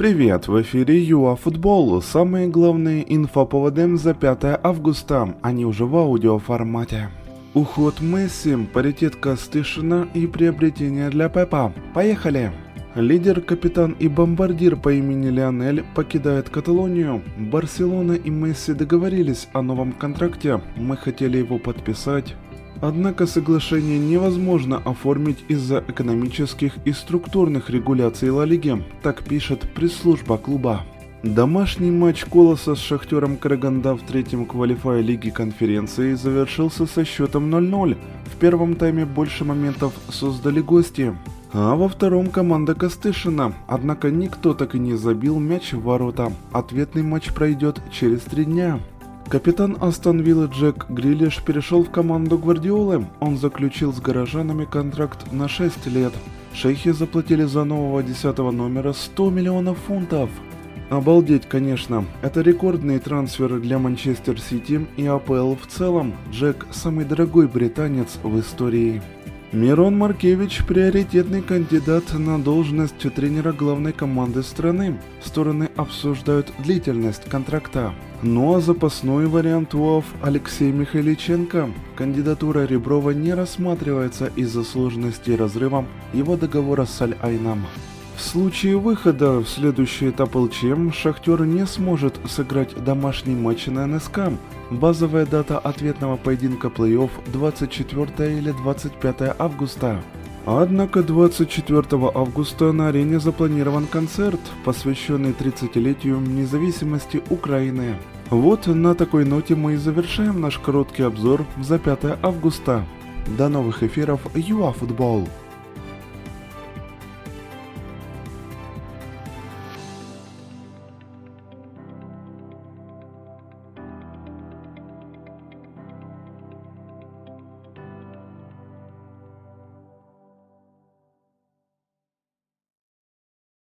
Привет, в эфире ЮА Футбол. Самые главные инфоповоды за 5 августа, они уже в аудиоформате. Уход Месси, паритет Костышина и приобретение для Пепа. Поехали! Лидер, капитан и бомбардир по имени Лионель покидает Каталонию. Барселона и Месси договорились о новом контракте. Мы хотели его подписать. Однако соглашение невозможно оформить из-за экономических и структурных регуляций Ла Лиги, так пишет пресс-служба клуба. Домашний матч Колоса с Шахтером Караганда в третьем квалифае Лиги конференции завершился со счетом 0-0. В первом тайме больше моментов создали гости. А во втором команда Костышина, однако никто так и не забил мяч в ворота. Ответный матч пройдет через три дня. Капитан Астон Вилла Джек Грилиш перешел в команду Гвардиолы. Он заключил с горожанами контракт на 6 лет. Шейхи заплатили за нового 10 номера 100 миллионов фунтов. Обалдеть, конечно. Это рекордный трансфер для Манчестер Сити и АПЛ в целом. Джек – самый дорогой британец в истории. Мирон Маркевич – приоритетный кандидат на должность тренера главной команды страны. Стороны обсуждают длительность контракта. Ну а запасной вариант УАФ Алексей Михайличенко. Кандидатура Реброва не рассматривается из-за сложности разрыва его договора с Аль-Айном. В случае выхода в следующий этап ЛЧМ Шахтер не сможет сыграть домашний матч на НСК. Базовая дата ответного поединка плей-офф 24 или 25 августа. Однако 24 августа на арене запланирован концерт, посвященный 30-летию независимости Украины. Вот на такой ноте мы и завершаем наш короткий обзор за 5 августа. До новых эфиров ЮАФутбол! Футбол!